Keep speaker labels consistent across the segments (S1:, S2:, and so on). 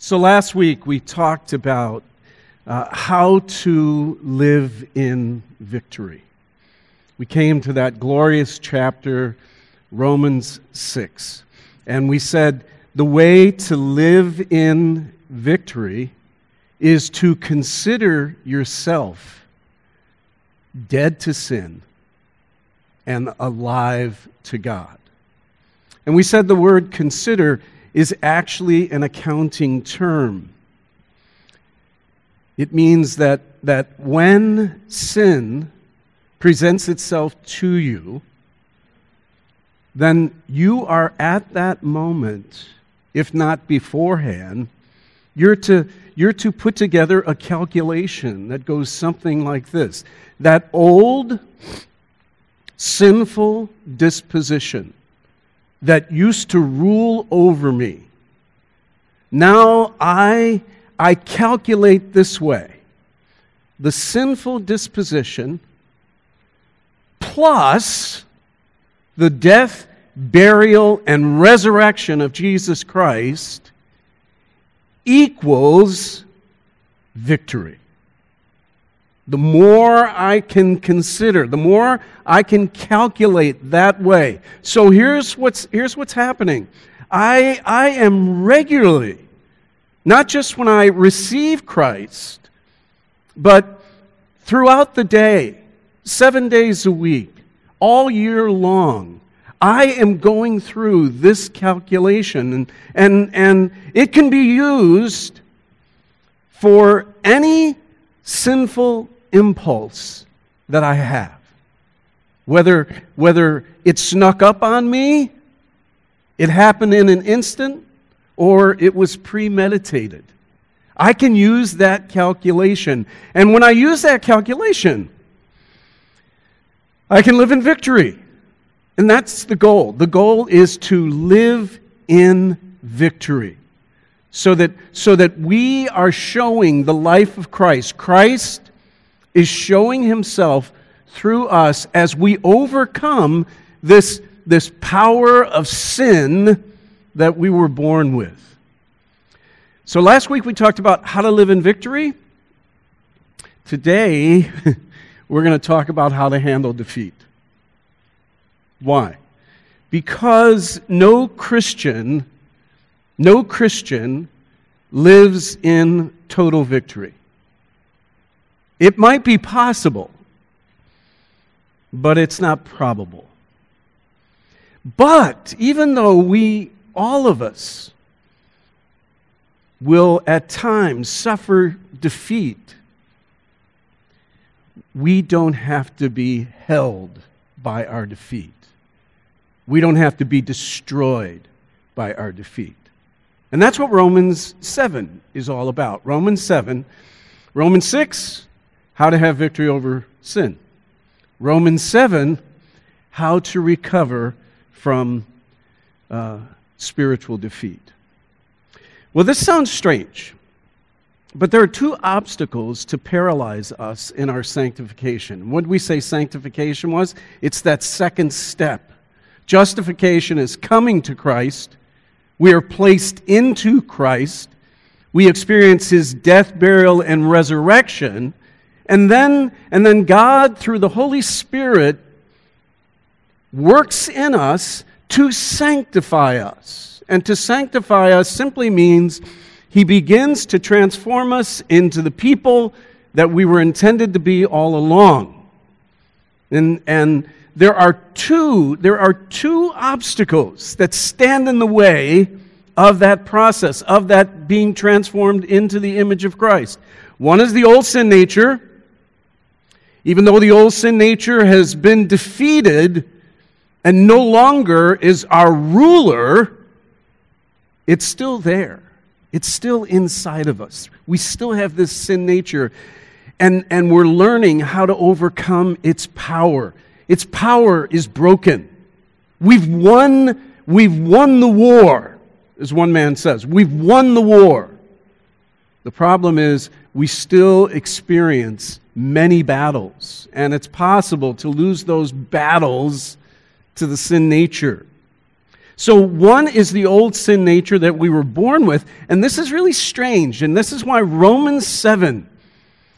S1: So last week we talked about uh, how to live in victory. We came to that glorious chapter, Romans 6, and we said the way to live in victory is to consider yourself dead to sin and alive to God. And we said the word consider is actually an accounting term. It means that, that when sin presents itself to you, then you are at that moment, if not beforehand, you're to, you're to put together a calculation that goes something like this that old sinful disposition that used to rule over me. Now I, I calculate this way the sinful disposition plus the death, burial, and resurrection of Jesus Christ equals victory the more I can consider, the more I can calculate that way. So here's what's, here's what's happening. I, I am regularly, not just when I receive Christ, but throughout the day, seven days a week, all year long, I am going through this calculation, and, and, and it can be used for any sinful impulse that I have. Whether, whether it snuck up on me, it happened in an instant, or it was premeditated. I can use that calculation. And when I use that calculation, I can live in victory. And that's the goal. The goal is to live in victory. So that, so that we are showing the life of Christ. Christ is showing himself through us as we overcome this, this power of sin that we were born with. So last week we talked about how to live in victory. Today we're going to talk about how to handle defeat. Why? Because no Christian, no Christian lives in total victory. It might be possible, but it's not probable. But even though we, all of us, will at times suffer defeat, we don't have to be held by our defeat. We don't have to be destroyed by our defeat. And that's what Romans 7 is all about. Romans 7, Romans 6, how to have victory over sin. Romans 7, how to recover from uh, spiritual defeat. Well, this sounds strange, but there are two obstacles to paralyze us in our sanctification. What we say sanctification was? It's that second step. Justification is coming to Christ. We are placed into Christ. We experience his death, burial, and resurrection. And then, and then God, through the Holy Spirit, works in us to sanctify us. And to sanctify us simply means He begins to transform us into the people that we were intended to be all along. And, and there are two, there are two obstacles that stand in the way of that process, of that being transformed into the image of Christ. One is the old sin nature, even though the old sin nature has been defeated and no longer is our ruler, it's still there. It's still inside of us. We still have this sin nature, and, and we're learning how to overcome its power. Its power is broken. We've won, we've won the war, as one man says. We've won the war. The problem is we still experience many battles, and it's possible to lose those battles to the sin nature. So, one is the old sin nature that we were born with, and this is really strange, and this is why Romans 7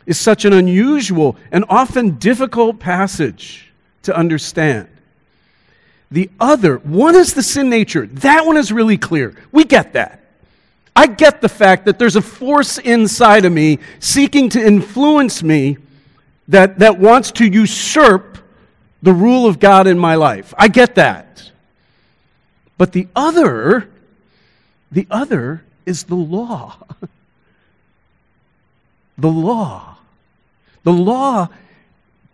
S1: is such an unusual and often difficult passage to understand. The other, one is the sin nature. That one is really clear. We get that. I get the fact that there's a force inside of me seeking to influence me that, that wants to usurp the rule of God in my life. I get that. But the other, the other is the law. the law. The law,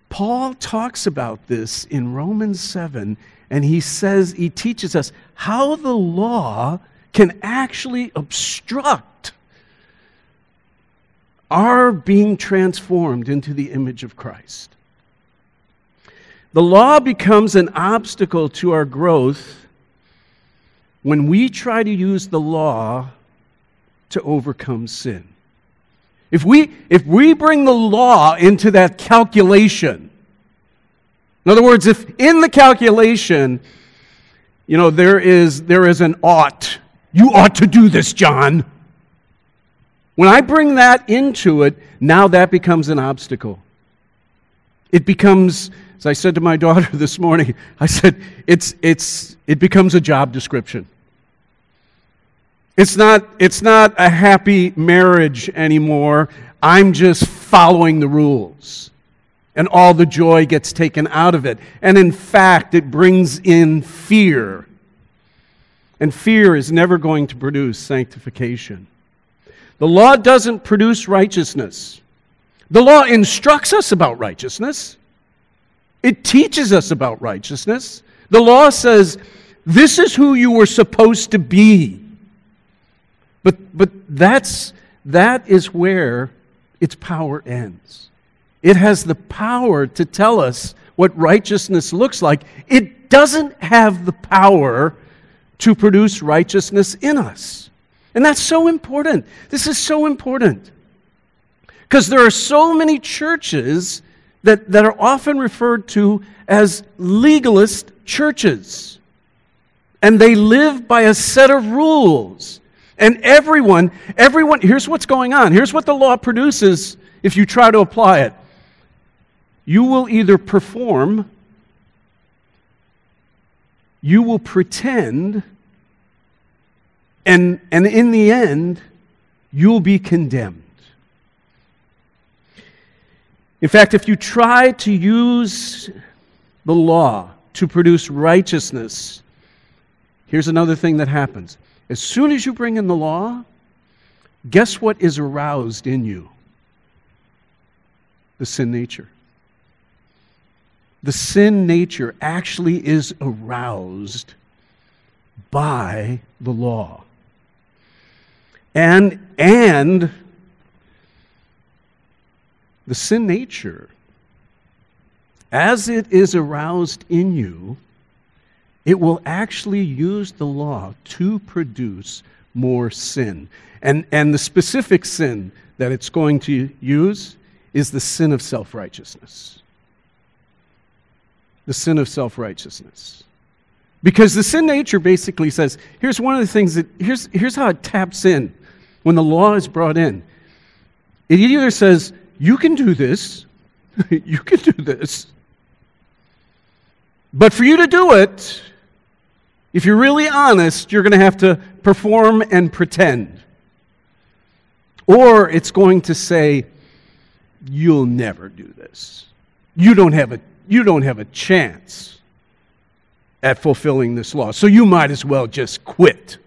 S1: Paul talks about this in Romans 7, and he says, he teaches us how the law can actually obstruct our being transformed into the image of Christ. The law becomes an obstacle to our growth when we try to use the law to overcome sin. If we, if we bring the law into that calculation, in other words, if in the calculation, you know, there is, there is an ought, you ought to do this, John. When I bring that into it, now that becomes an obstacle. It becomes, as I said to my daughter this morning, I said, it's, it's, it becomes a job description. It's not, it's not a happy marriage anymore. I'm just following the rules. And all the joy gets taken out of it. And in fact, it brings in fear. And fear is never going to produce sanctification. The law doesn't produce righteousness. The law instructs us about righteousness, it teaches us about righteousness. The law says, this is who you were supposed to be. But, but that's, that is where its power ends. It has the power to tell us what righteousness looks like. It doesn't have the power to produce righteousness in us. And that's so important. This is so important. Because there are so many churches that, that are often referred to as legalist churches. And they live by a set of rules. And everyone, everyone, here's what's going on. Here's what the law produces if you try to apply it. You will either perform, you will pretend, and, and in the end, you'll be condemned. In fact, if you try to use the law to produce righteousness, here's another thing that happens. As soon as you bring in the law, guess what is aroused in you? The sin nature. The sin nature actually is aroused by the law. And, and the sin nature, as it is aroused in you, it will actually use the law to produce more sin. And, and the specific sin that it's going to use is the sin of self righteousness. The sin of self righteousness. Because the sin nature basically says here's one of the things that, here's, here's how it taps in when the law is brought in. It either says, you can do this, you can do this, but for you to do it, if you're really honest, you're going to have to perform and pretend. Or it's going to say, you'll never do this. You don't have a, you don't have a chance at fulfilling this law. So you might as well just quit.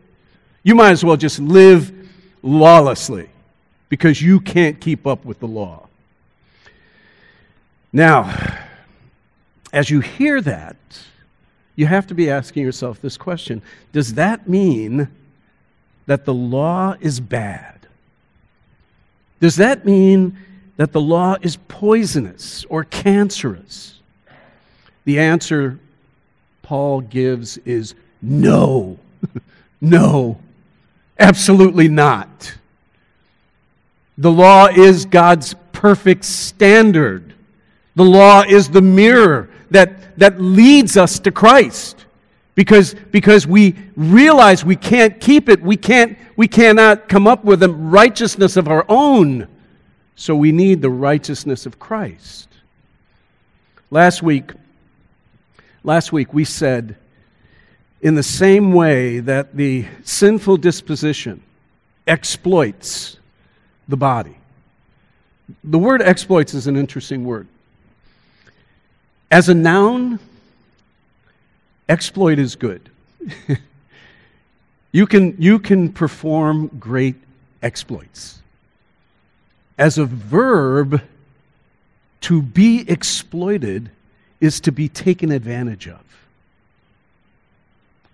S1: You might as well just live lawlessly because you can't keep up with the law. Now, as you hear that, you have to be asking yourself this question Does that mean that the law is bad? Does that mean that the law is poisonous or cancerous? The answer Paul gives is no. no. Absolutely not. The law is God's perfect standard. The law is the mirror that, that leads us to Christ because, because we realize we can't keep it. We, can't, we cannot come up with a righteousness of our own. So we need the righteousness of Christ. Last week, last week we said, in the same way that the sinful disposition exploits the body. The word exploits is an interesting word. As a noun, exploit is good. you, can, you can perform great exploits. As a verb, to be exploited is to be taken advantage of.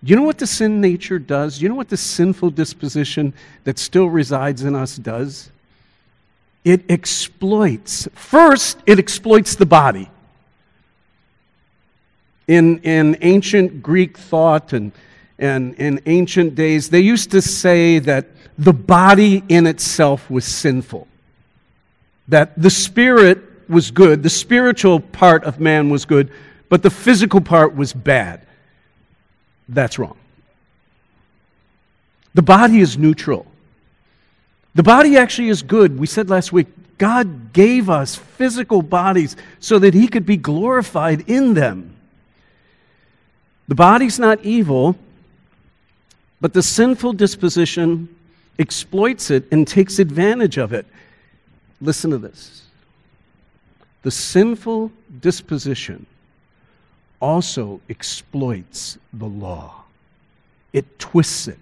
S1: You know what the sin nature does? You know what the sinful disposition that still resides in us does? It exploits. First, it exploits the body in, in ancient Greek thought and, and in ancient days, they used to say that the body in itself was sinful, that the spirit was good, the spiritual part of man was good, but the physical part was bad. That's wrong. The body is neutral. The body actually is good. We said last week, God gave us physical bodies so that He could be glorified in them. The body's not evil, but the sinful disposition exploits it and takes advantage of it. Listen to this. The sinful disposition also exploits the law, it twists it.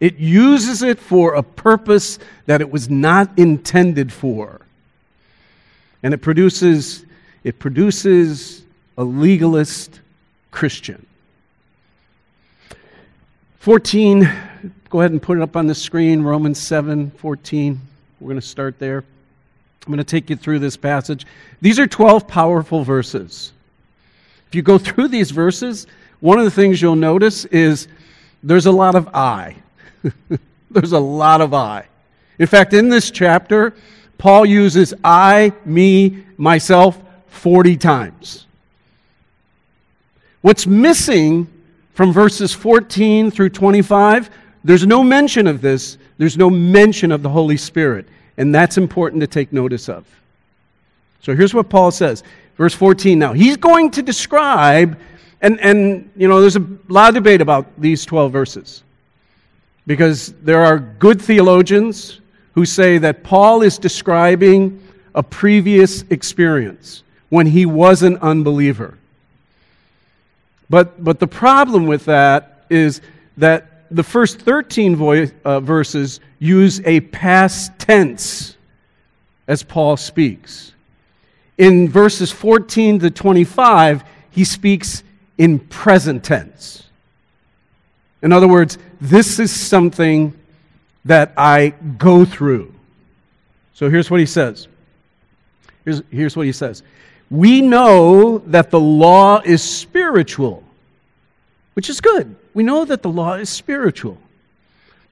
S1: It uses it for a purpose that it was not intended for. And it produces, it produces a legalist Christian. 14, go ahead and put it up on the screen, Romans 7 14. We're going to start there. I'm going to take you through this passage. These are 12 powerful verses. If you go through these verses, one of the things you'll notice is there's a lot of I. there's a lot of I. In fact, in this chapter, Paul uses I, me, myself 40 times. What's missing from verses 14 through 25, there's no mention of this. There's no mention of the Holy Spirit. And that's important to take notice of. So here's what Paul says. Verse 14 now. He's going to describe, and, and you know, there's a lot of debate about these 12 verses. Because there are good theologians who say that Paul is describing a previous experience when he was an unbeliever. But, but the problem with that is that the first 13 voice, uh, verses use a past tense as Paul speaks. In verses 14 to 25, he speaks in present tense. In other words, this is something that I go through. So here's what he says. Here's, here's what he says we know that the law is spiritual, which is good. We know that the law is spiritual.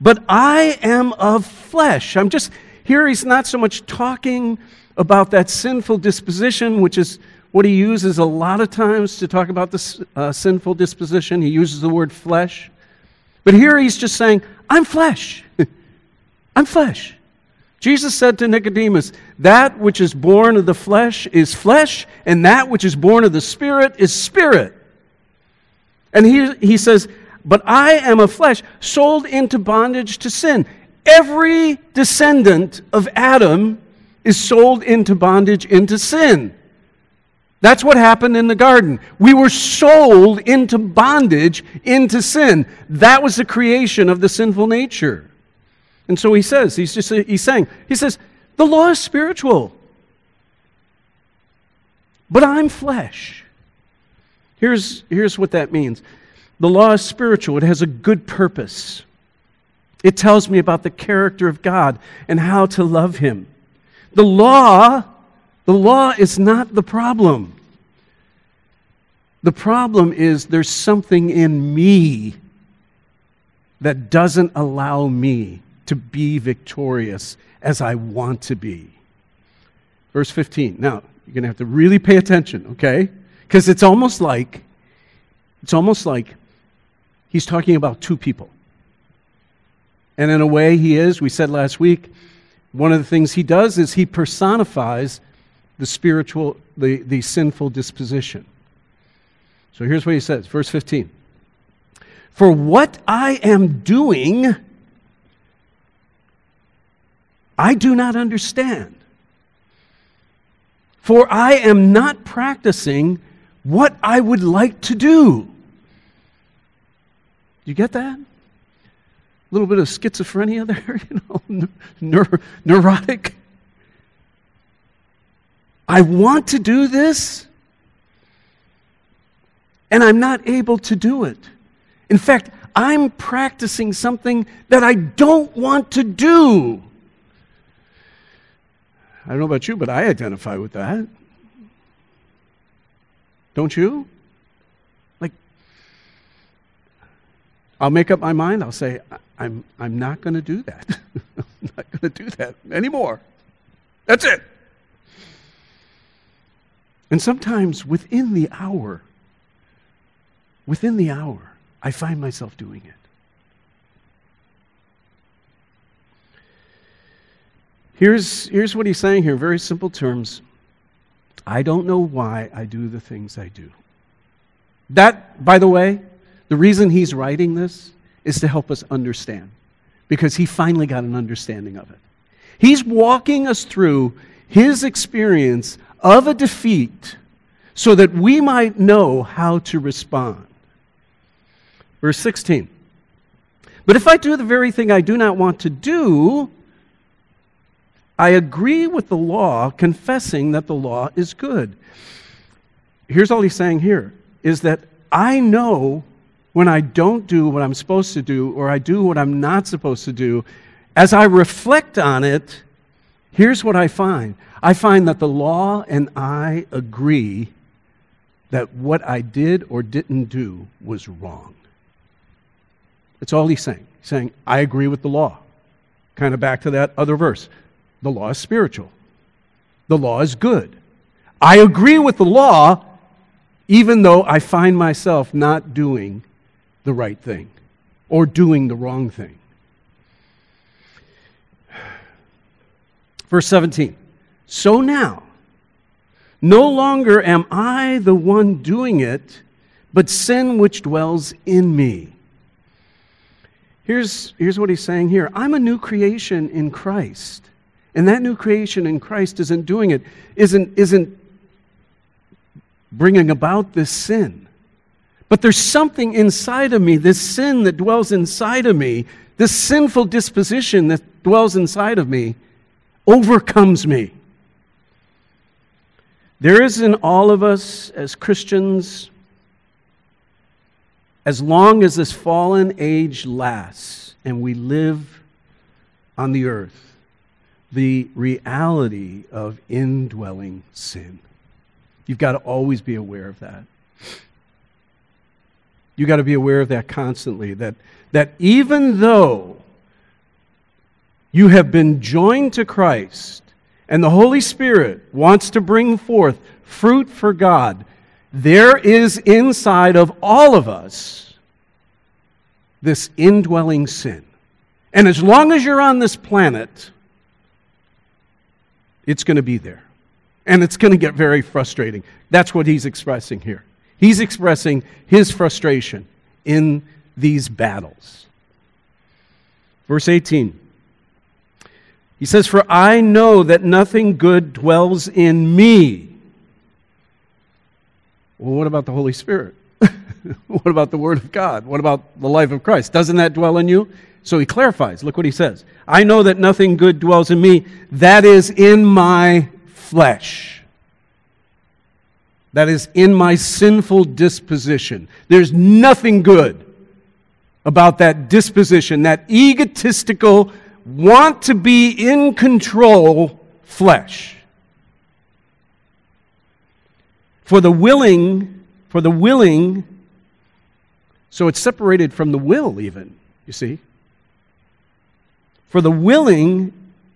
S1: But I am of flesh. I'm just, here he's not so much talking about that sinful disposition, which is what he uses a lot of times to talk about the uh, sinful disposition. He uses the word flesh. But here he's just saying, I'm flesh. I'm flesh. Jesus said to Nicodemus, That which is born of the flesh is flesh, and that which is born of the Spirit is spirit. And he, he says, But I am of flesh, sold into bondage to sin. Every descendant of Adam is sold into bondage into sin. That's what happened in the garden. We were sold into bondage into sin. That was the creation of the sinful nature. And so he says, he's just he's saying, he says, the law is spiritual. But I'm flesh. Here's, here's what that means. The law is spiritual. It has a good purpose. It tells me about the character of God and how to love him. The law, the law is not the problem. The problem is there's something in me that doesn't allow me to be victorious as I want to be. Verse 15. Now, you're going to have to really pay attention, okay? Because it's almost like it's almost like he's talking about two people. And in a way, he is, we said last week, one of the things he does is he personifies the spiritual, the, the sinful disposition. So here's what he says, verse 15. For what I am doing, I do not understand. For I am not practicing what I would like to do. You get that? A little bit of schizophrenia there, you know, neurotic. I want to do this, and I'm not able to do it. In fact, I'm practicing something that I don't want to do. I don't know about you, but I identify with that. Don't you? I'll make up my mind. I'll say, I'm, I'm not going to do that. I'm not going to do that anymore. That's it. And sometimes within the hour, within the hour, I find myself doing it. Here's, here's what he's saying here very simple terms I don't know why I do the things I do. That, by the way, the reason he's writing this is to help us understand, because he finally got an understanding of it. He's walking us through his experience of a defeat so that we might know how to respond. Verse 16. But if I do the very thing I do not want to do, I agree with the law, confessing that the law is good. Here's all he's saying here is that I know when I don't do what I'm supposed to do or I do what I'm not supposed to do, as I reflect on it, here's what I find I find that the law and I agree that what I did or didn't do was wrong. That's all he's saying. He's saying, I agree with the law. Kind of back to that other verse. The law is spiritual, the law is good. I agree with the law, even though I find myself not doing the right thing or doing the wrong thing. Verse 17. So now, no longer am I the one doing it, but sin which dwells in me. Here's, here's what he's saying here I'm a new creation in Christ. And that new creation in Christ isn't doing it, isn't, isn't bringing about this sin. But there's something inside of me, this sin that dwells inside of me, this sinful disposition that dwells inside of me, overcomes me. There is in all of us as Christians, as long as this fallen age lasts and we live on the earth, the reality of indwelling sin. You've got to always be aware of that. You've got to be aware of that constantly. That, that even though you have been joined to Christ, and the Holy Spirit wants to bring forth fruit for God, there is inside of all of us this indwelling sin. And as long as you're on this planet, it's going to be there. And it's going to get very frustrating. That's what he's expressing here. He's expressing his frustration in these battles. Verse 18. He says, For I know that nothing good dwells in me. Well, what about the Holy Spirit? what about the Word of God? What about the life of Christ? Doesn't that dwell in you? So he clarifies. Look what he says. I know that nothing good dwells in me, that is in my flesh. That is in my sinful disposition. There's nothing good about that disposition, that egotistical, want to be in control flesh. For the willing, for the willing, so it's separated from the will, even, you see. For the willing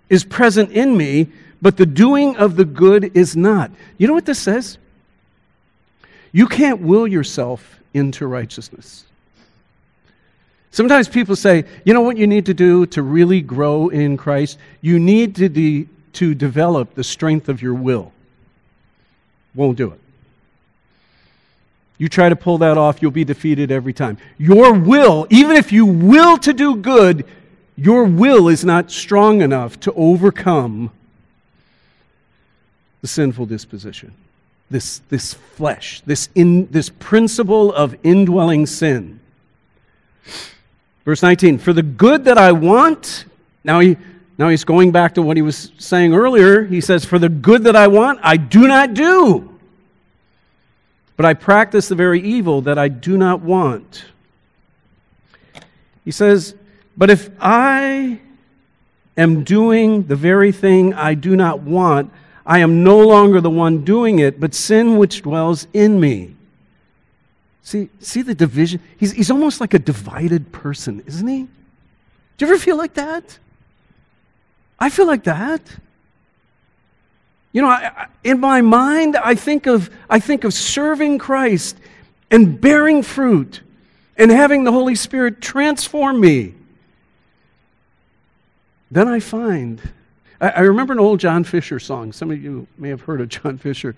S1: is present in me, but the doing of the good is not. You know what this says? You can't will yourself into righteousness. Sometimes people say, you know what you need to do to really grow in Christ? You need to, de- to develop the strength of your will. Won't do it. You try to pull that off, you'll be defeated every time. Your will, even if you will to do good, your will is not strong enough to overcome the sinful disposition, this, this flesh, this, in, this principle of indwelling sin. Verse 19, for the good that I want, now, he, now he's going back to what he was saying earlier. He says, For the good that I want, I do not do. But I practice the very evil that I do not want. He says, But if I am doing the very thing I do not want, I am no longer the one doing it, but sin which dwells in me. See, see the division? He's, he's almost like a divided person, isn't he? Do you ever feel like that? I feel like that. You know, I, in my mind, I think, of, I think of serving Christ and bearing fruit and having the Holy Spirit transform me. Then I find, I, I remember an old John Fischer song. Some of you may have heard of John Fischer.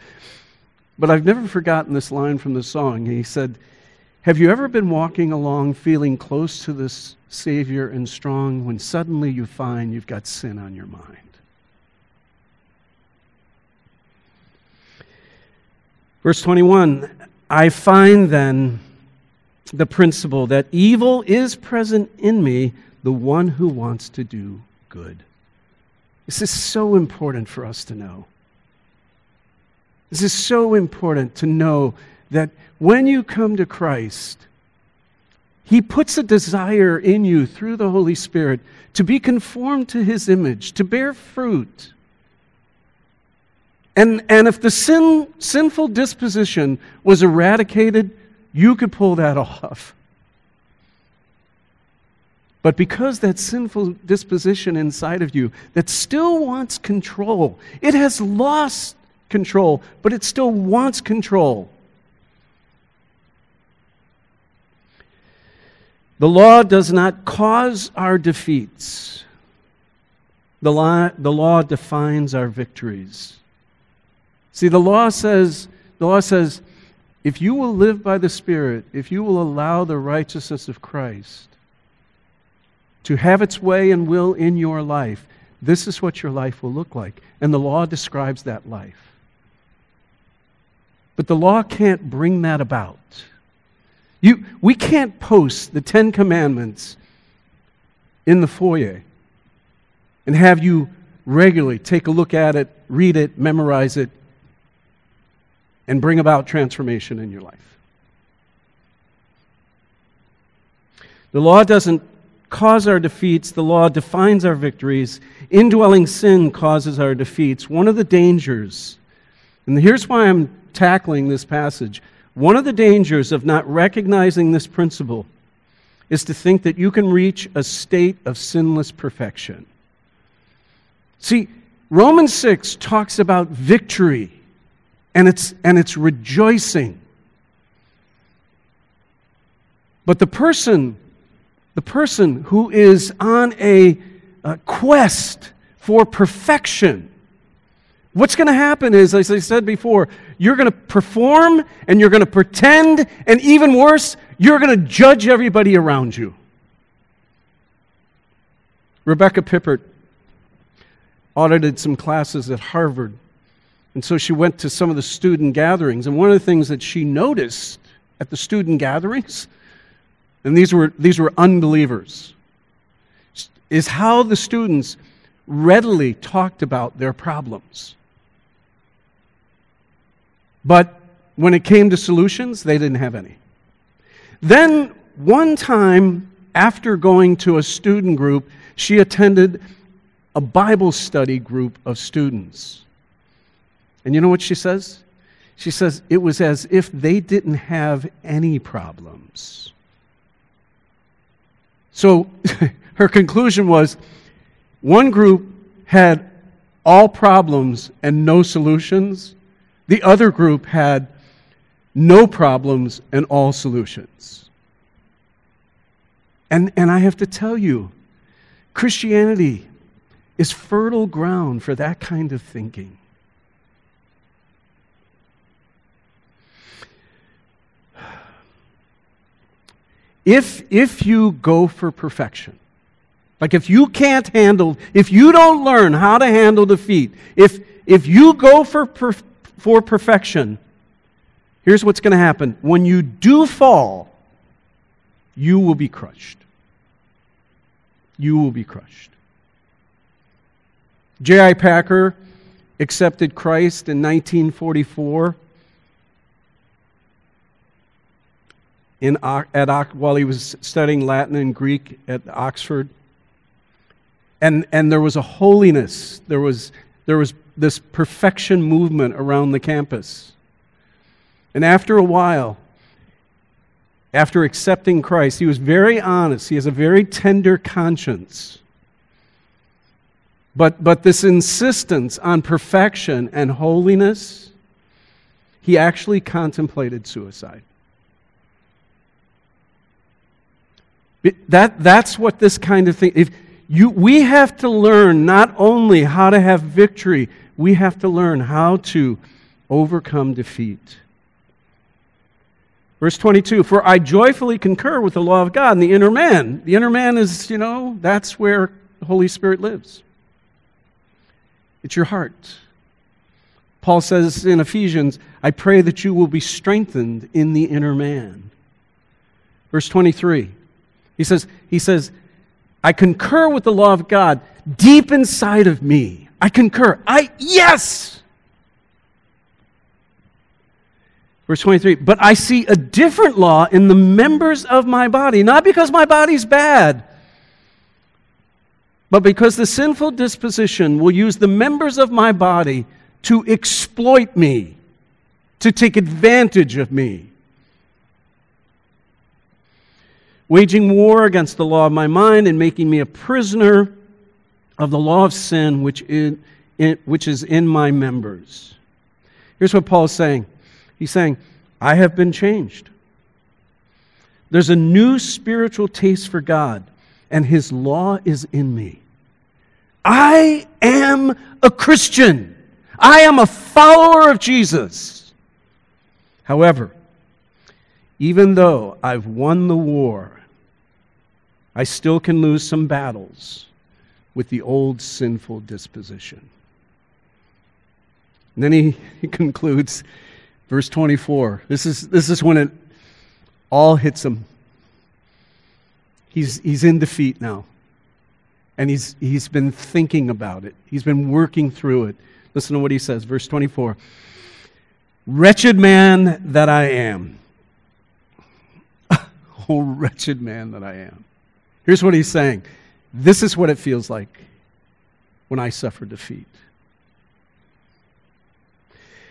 S1: But I've never forgotten this line from the song. He said, Have you ever been walking along feeling close to this Savior and strong when suddenly you find you've got sin on your mind? Verse 21 I find then the principle that evil is present in me, the one who wants to do good. This is so important for us to know. This is so important to know that when you come to Christ, He puts a desire in you through the Holy Spirit to be conformed to His image, to bear fruit. And, and if the sin, sinful disposition was eradicated, you could pull that off. But because that sinful disposition inside of you that still wants control, it has lost control, but it still wants control. The law does not cause our defeats. The law, the law defines our victories. See, the law says, the law says, if you will live by the Spirit, if you will allow the righteousness of Christ to have its way and will in your life, this is what your life will look like. And the law describes that life. But the law can't bring that about. You, we can't post the Ten Commandments in the foyer and have you regularly take a look at it, read it, memorize it, and bring about transformation in your life. The law doesn't cause our defeats, the law defines our victories. Indwelling sin causes our defeats. One of the dangers, and here's why I'm tackling this passage. One of the dangers of not recognizing this principle is to think that you can reach a state of sinless perfection. See, Romans 6 talks about victory and it's, and it's rejoicing. But the person, the person who is on a, a quest for perfection, What's going to happen is, as I said before, you're going to perform and you're going to pretend, and even worse, you're going to judge everybody around you. Rebecca Pippert audited some classes at Harvard, and so she went to some of the student gatherings. And one of the things that she noticed at the student gatherings, and these were, these were unbelievers, is how the students readily talked about their problems. But when it came to solutions, they didn't have any. Then, one time after going to a student group, she attended a Bible study group of students. And you know what she says? She says it was as if they didn't have any problems. So her conclusion was one group had all problems and no solutions, the other group had no problems and all solutions. And, and I have to tell you, Christianity is fertile ground for that kind of thinking. If, if you go for perfection, like if you can't handle, if you don't learn how to handle defeat, if, if you go for, for perfection, here's what's going to happen. When you do fall, you will be crushed. You will be crushed. J.I. Packer accepted Christ in 1944 in, at, while he was studying Latin and Greek at Oxford. And, and there was a holiness, there was, there was this perfection movement around the campus. And after a while, after accepting Christ, he was very honest. He has a very tender conscience. But, but this insistence on perfection and holiness, he actually contemplated suicide. That, that's what this kind of thing. If you, we have to learn not only how to have victory, we have to learn how to overcome defeat. Verse 22 For I joyfully concur with the law of God in the inner man. The inner man is, you know, that's where the Holy Spirit lives. It's your heart. Paul says in Ephesians, I pray that you will be strengthened in the inner man. Verse 23 he says, he says, I concur with the law of God deep inside of me. I concur. I, yes! Verse 23, but I see a different law in the members of my body, not because my body's bad, but because the sinful disposition will use the members of my body to exploit me, to take advantage of me. Waging war against the law of my mind and making me a prisoner of the law of sin which, in, which is in my members. Here's what Paul is saying He's saying, I have been changed. There's a new spiritual taste for God, and His law is in me. I am a Christian. I am a follower of Jesus. However, even though I've won the war, I still can lose some battles with the old sinful disposition. And then he, he concludes, verse 24. This is, this is when it all hits him. He's, he's in defeat now. And he's, he's been thinking about it, he's been working through it. Listen to what he says, verse 24. Wretched man that I am. Oh, wretched man that I am. Here's what he's saying This is what it feels like when I suffer defeat.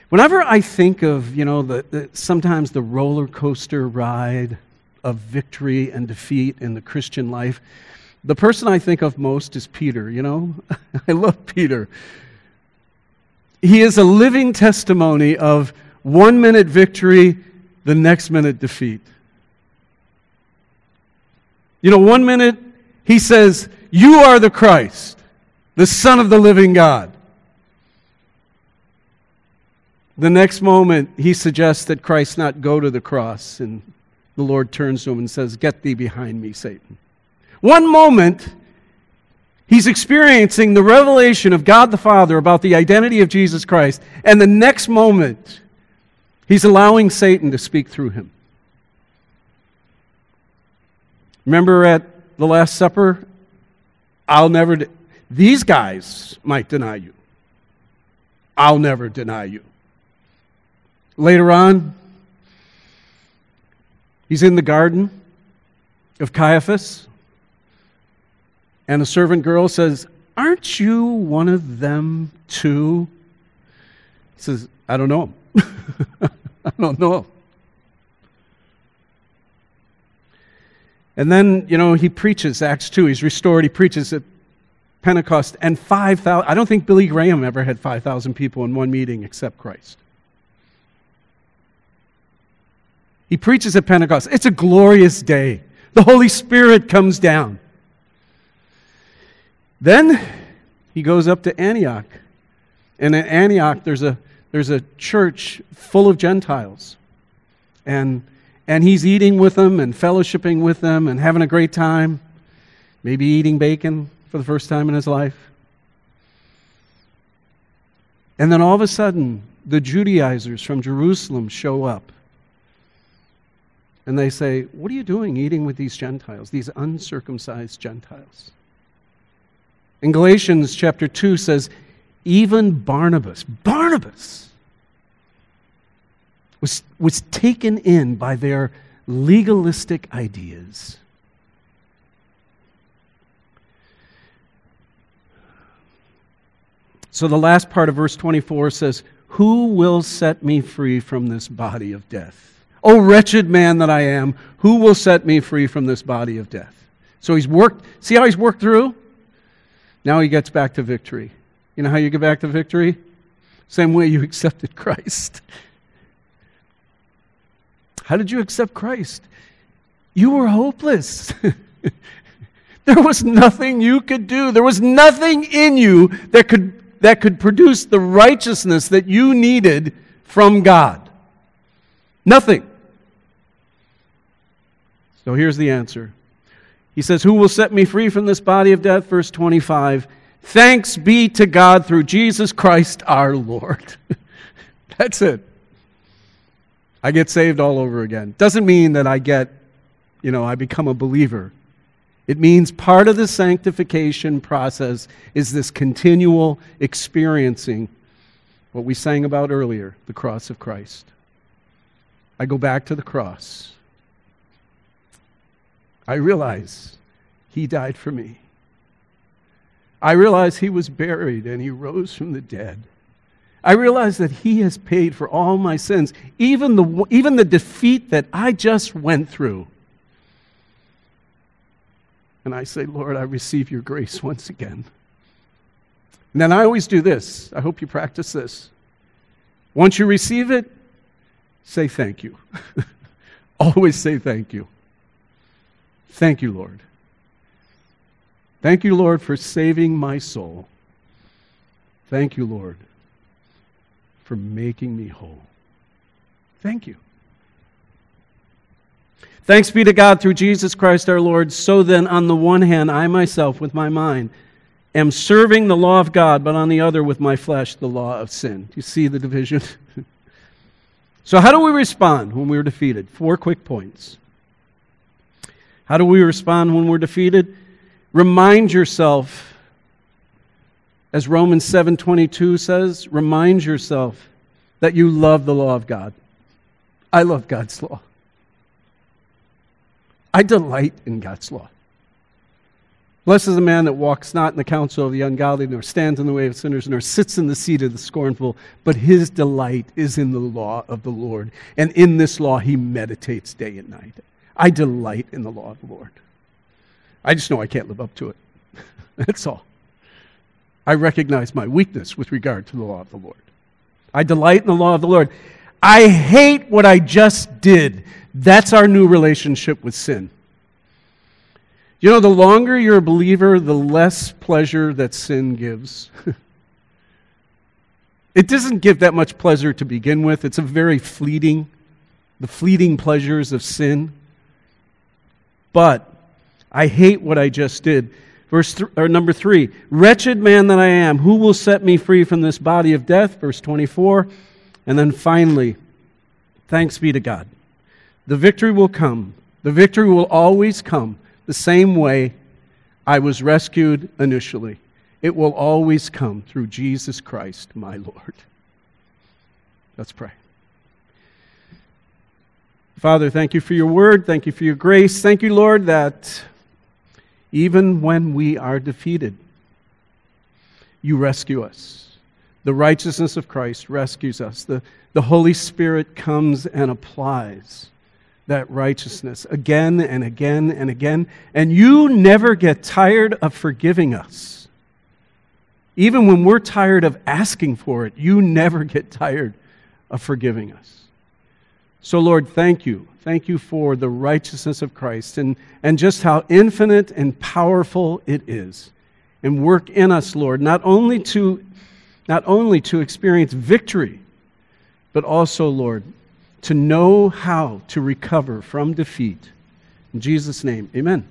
S1: Whenever I think of, you know, the, the, sometimes the roller coaster ride of victory and defeat in the Christian life, the person I think of most is Peter, you know? I love Peter. He is a living testimony of one minute victory, the next minute defeat. You know, one minute he says, You are the Christ, the Son of the living God. The next moment, he suggests that Christ not go to the cross, and the Lord turns to him and says, Get thee behind me, Satan. One moment, he's experiencing the revelation of God the Father about the identity of Jesus Christ, and the next moment, he's allowing Satan to speak through him. Remember at the Last Supper? I'll never, de- these guys might deny you. I'll never deny you. Later on, he's in the garden of Caiaphas, and a servant girl says, Aren't you one of them too? He says, I don't know. I don't know. And then, you know, he preaches, Acts 2, he's restored, he preaches at Pentecost, and 5,000, I don't think Billy Graham ever had 5,000 people in one meeting except Christ. He preaches at Pentecost. It's a glorious day. The Holy Spirit comes down. Then he goes up to Antioch. And in Antioch, there's a, there's a church full of Gentiles. And, and he's eating with them and fellowshipping with them and having a great time, maybe eating bacon for the first time in his life. And then all of a sudden, the Judaizers from Jerusalem show up. And they say, What are you doing eating with these Gentiles, these uncircumcised Gentiles? In Galatians chapter 2 says, Even Barnabas, Barnabas, was, was taken in by their legalistic ideas. So the last part of verse 24 says, Who will set me free from this body of death? Oh, wretched man that I am, who will set me free from this body of death? So he's worked, see how he's worked through? Now he gets back to victory. You know how you get back to victory? Same way you accepted Christ. How did you accept Christ? You were hopeless. there was nothing you could do. There was nothing in you that could that could produce the righteousness that you needed from God. Nothing. So here's the answer. He says, Who will set me free from this body of death? Verse 25. Thanks be to God through Jesus Christ our Lord. That's it. I get saved all over again. Doesn't mean that I get, you know, I become a believer. It means part of the sanctification process is this continual experiencing what we sang about earlier the cross of Christ. I go back to the cross. I realize he died for me. I realize he was buried and he rose from the dead. I realize that he has paid for all my sins, even the, even the defeat that I just went through. And I say, Lord, I receive your grace once again. And then I always do this. I hope you practice this. Once you receive it, say thank you. always say thank you. Thank you, Lord. Thank you, Lord, for saving my soul. Thank you, Lord, for making me whole. Thank you. Thanks be to God through Jesus Christ our Lord. So then, on the one hand, I myself, with my mind, am serving the law of God, but on the other, with my flesh, the law of sin. Do you see the division? so, how do we respond when we're defeated? Four quick points. How do we respond when we're defeated? Remind yourself, as Romans 7:22 says, remind yourself that you love the law of God. I love God's law. I delight in God's law. Blessed is the man that walks not in the counsel of the ungodly, nor stands in the way of sinners, nor sits in the seat of the scornful, but his delight is in the law of the Lord. And in this law he meditates day and night. I delight in the law of the Lord. I just know I can't live up to it. That's all. I recognize my weakness with regard to the law of the Lord. I delight in the law of the Lord. I hate what I just did. That's our new relationship with sin. You know, the longer you're a believer, the less pleasure that sin gives. it doesn't give that much pleasure to begin with. It's a very fleeting, the fleeting pleasures of sin. But I hate what I just did. Verse th- or number three, wretched man that I am, who will set me free from this body of death? Verse 24. And then finally, thanks be to God. The victory will come. The victory will always come the same way I was rescued initially. It will always come through Jesus Christ, my Lord. Let's pray. Father, thank you for your word. Thank you for your grace. Thank you, Lord, that even when we are defeated, you rescue us. The righteousness of Christ rescues us. The, the Holy Spirit comes and applies that righteousness again and again and again. And you never get tired of forgiving us. Even when we're tired of asking for it, you never get tired of forgiving us. So, Lord, thank you. Thank you for the righteousness of Christ and, and just how infinite and powerful it is. And work in us, Lord, not only to, not only to experience victory, but also, Lord, to know how to recover from defeat. In Jesus' name, amen.